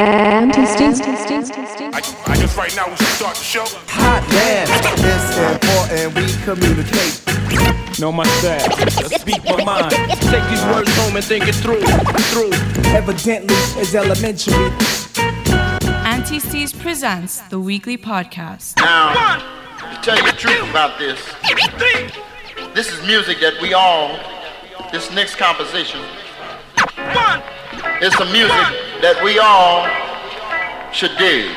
Anti-Steve. I, I guess right now we should start the show. Hot damn, it's important we communicate. Know my style. Let's speak my mind. Take these words home and think it through. Through. Evidently, it's elementary. Auntie Steve's presents the weekly podcast. Now, to tell you the truth about this, this is music that we all, this next composition, it's some music that we all should dig.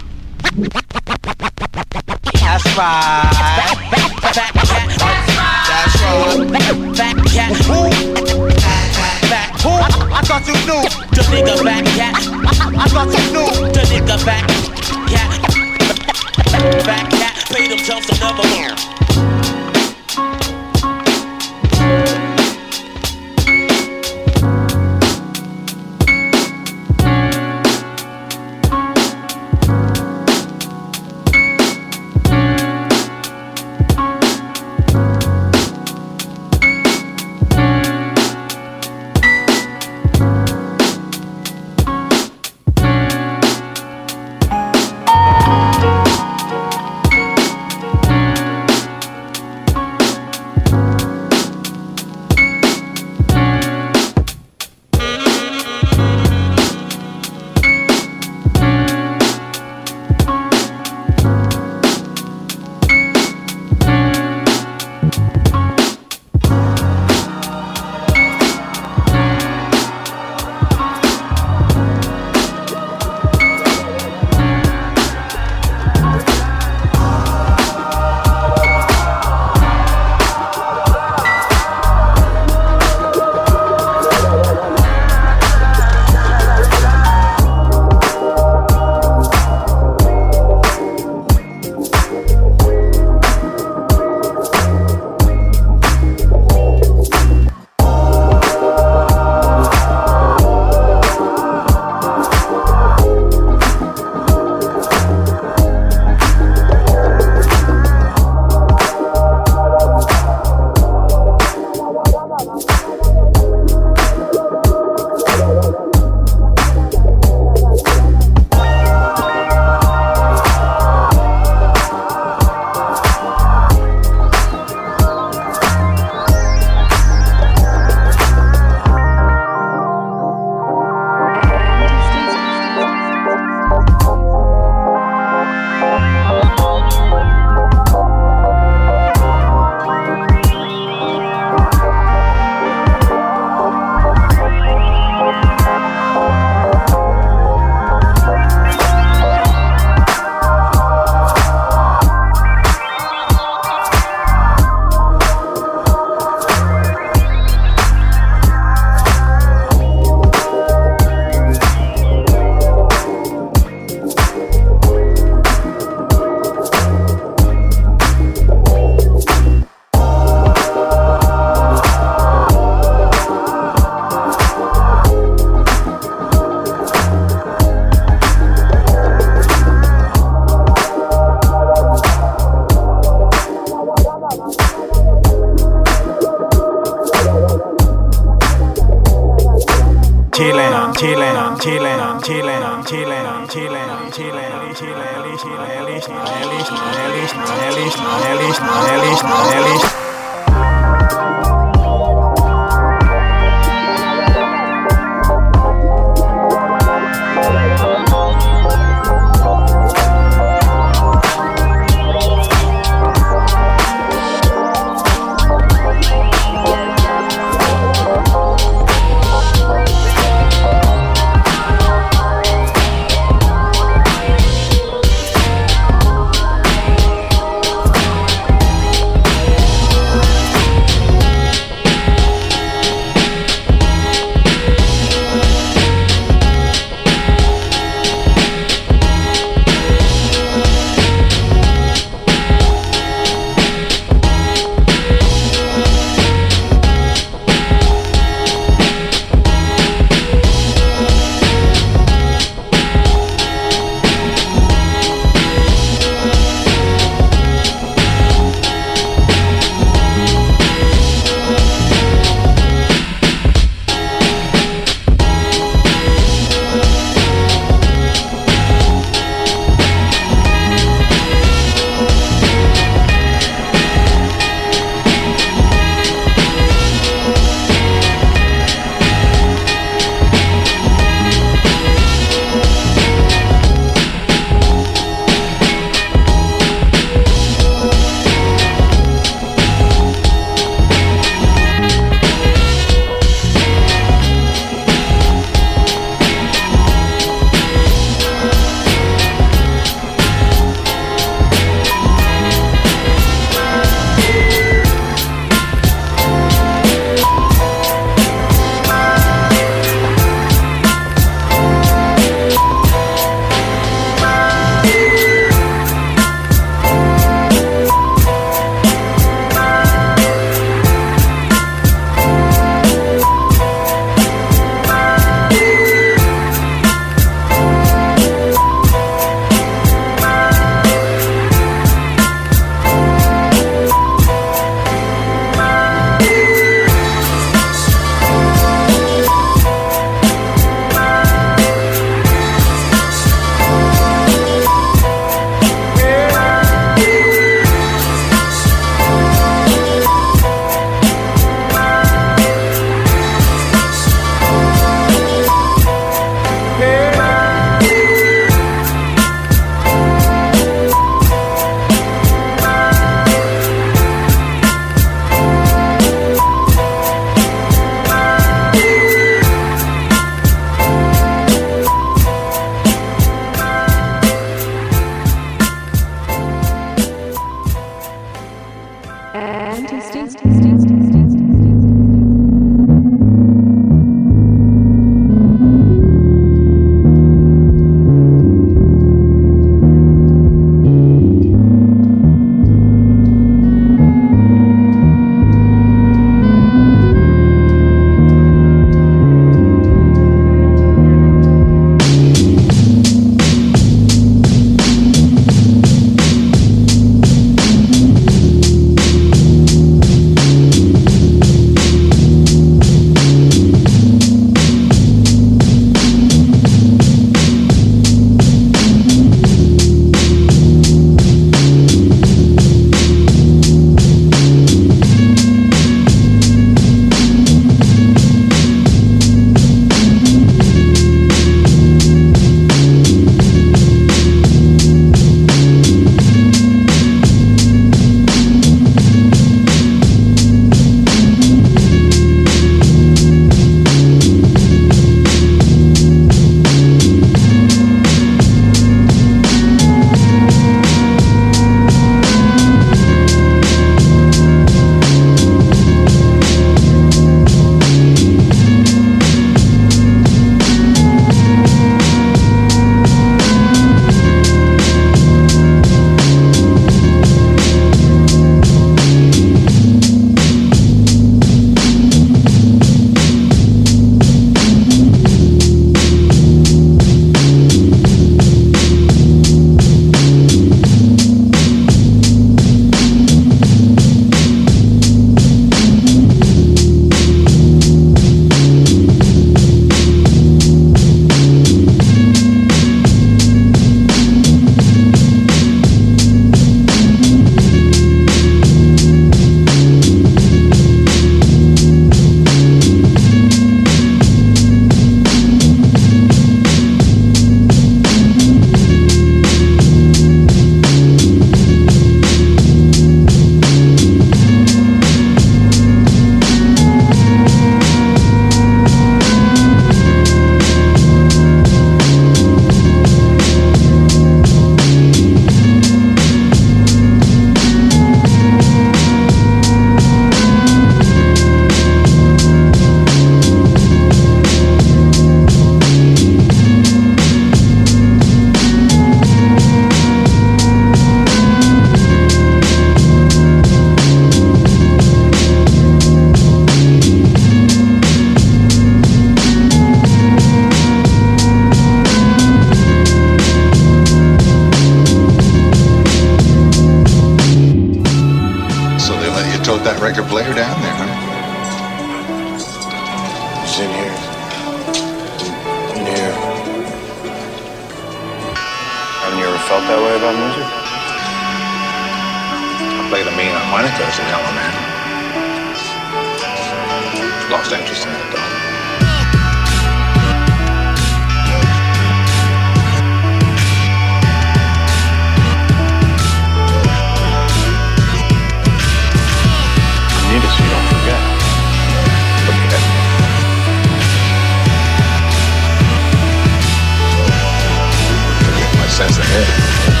My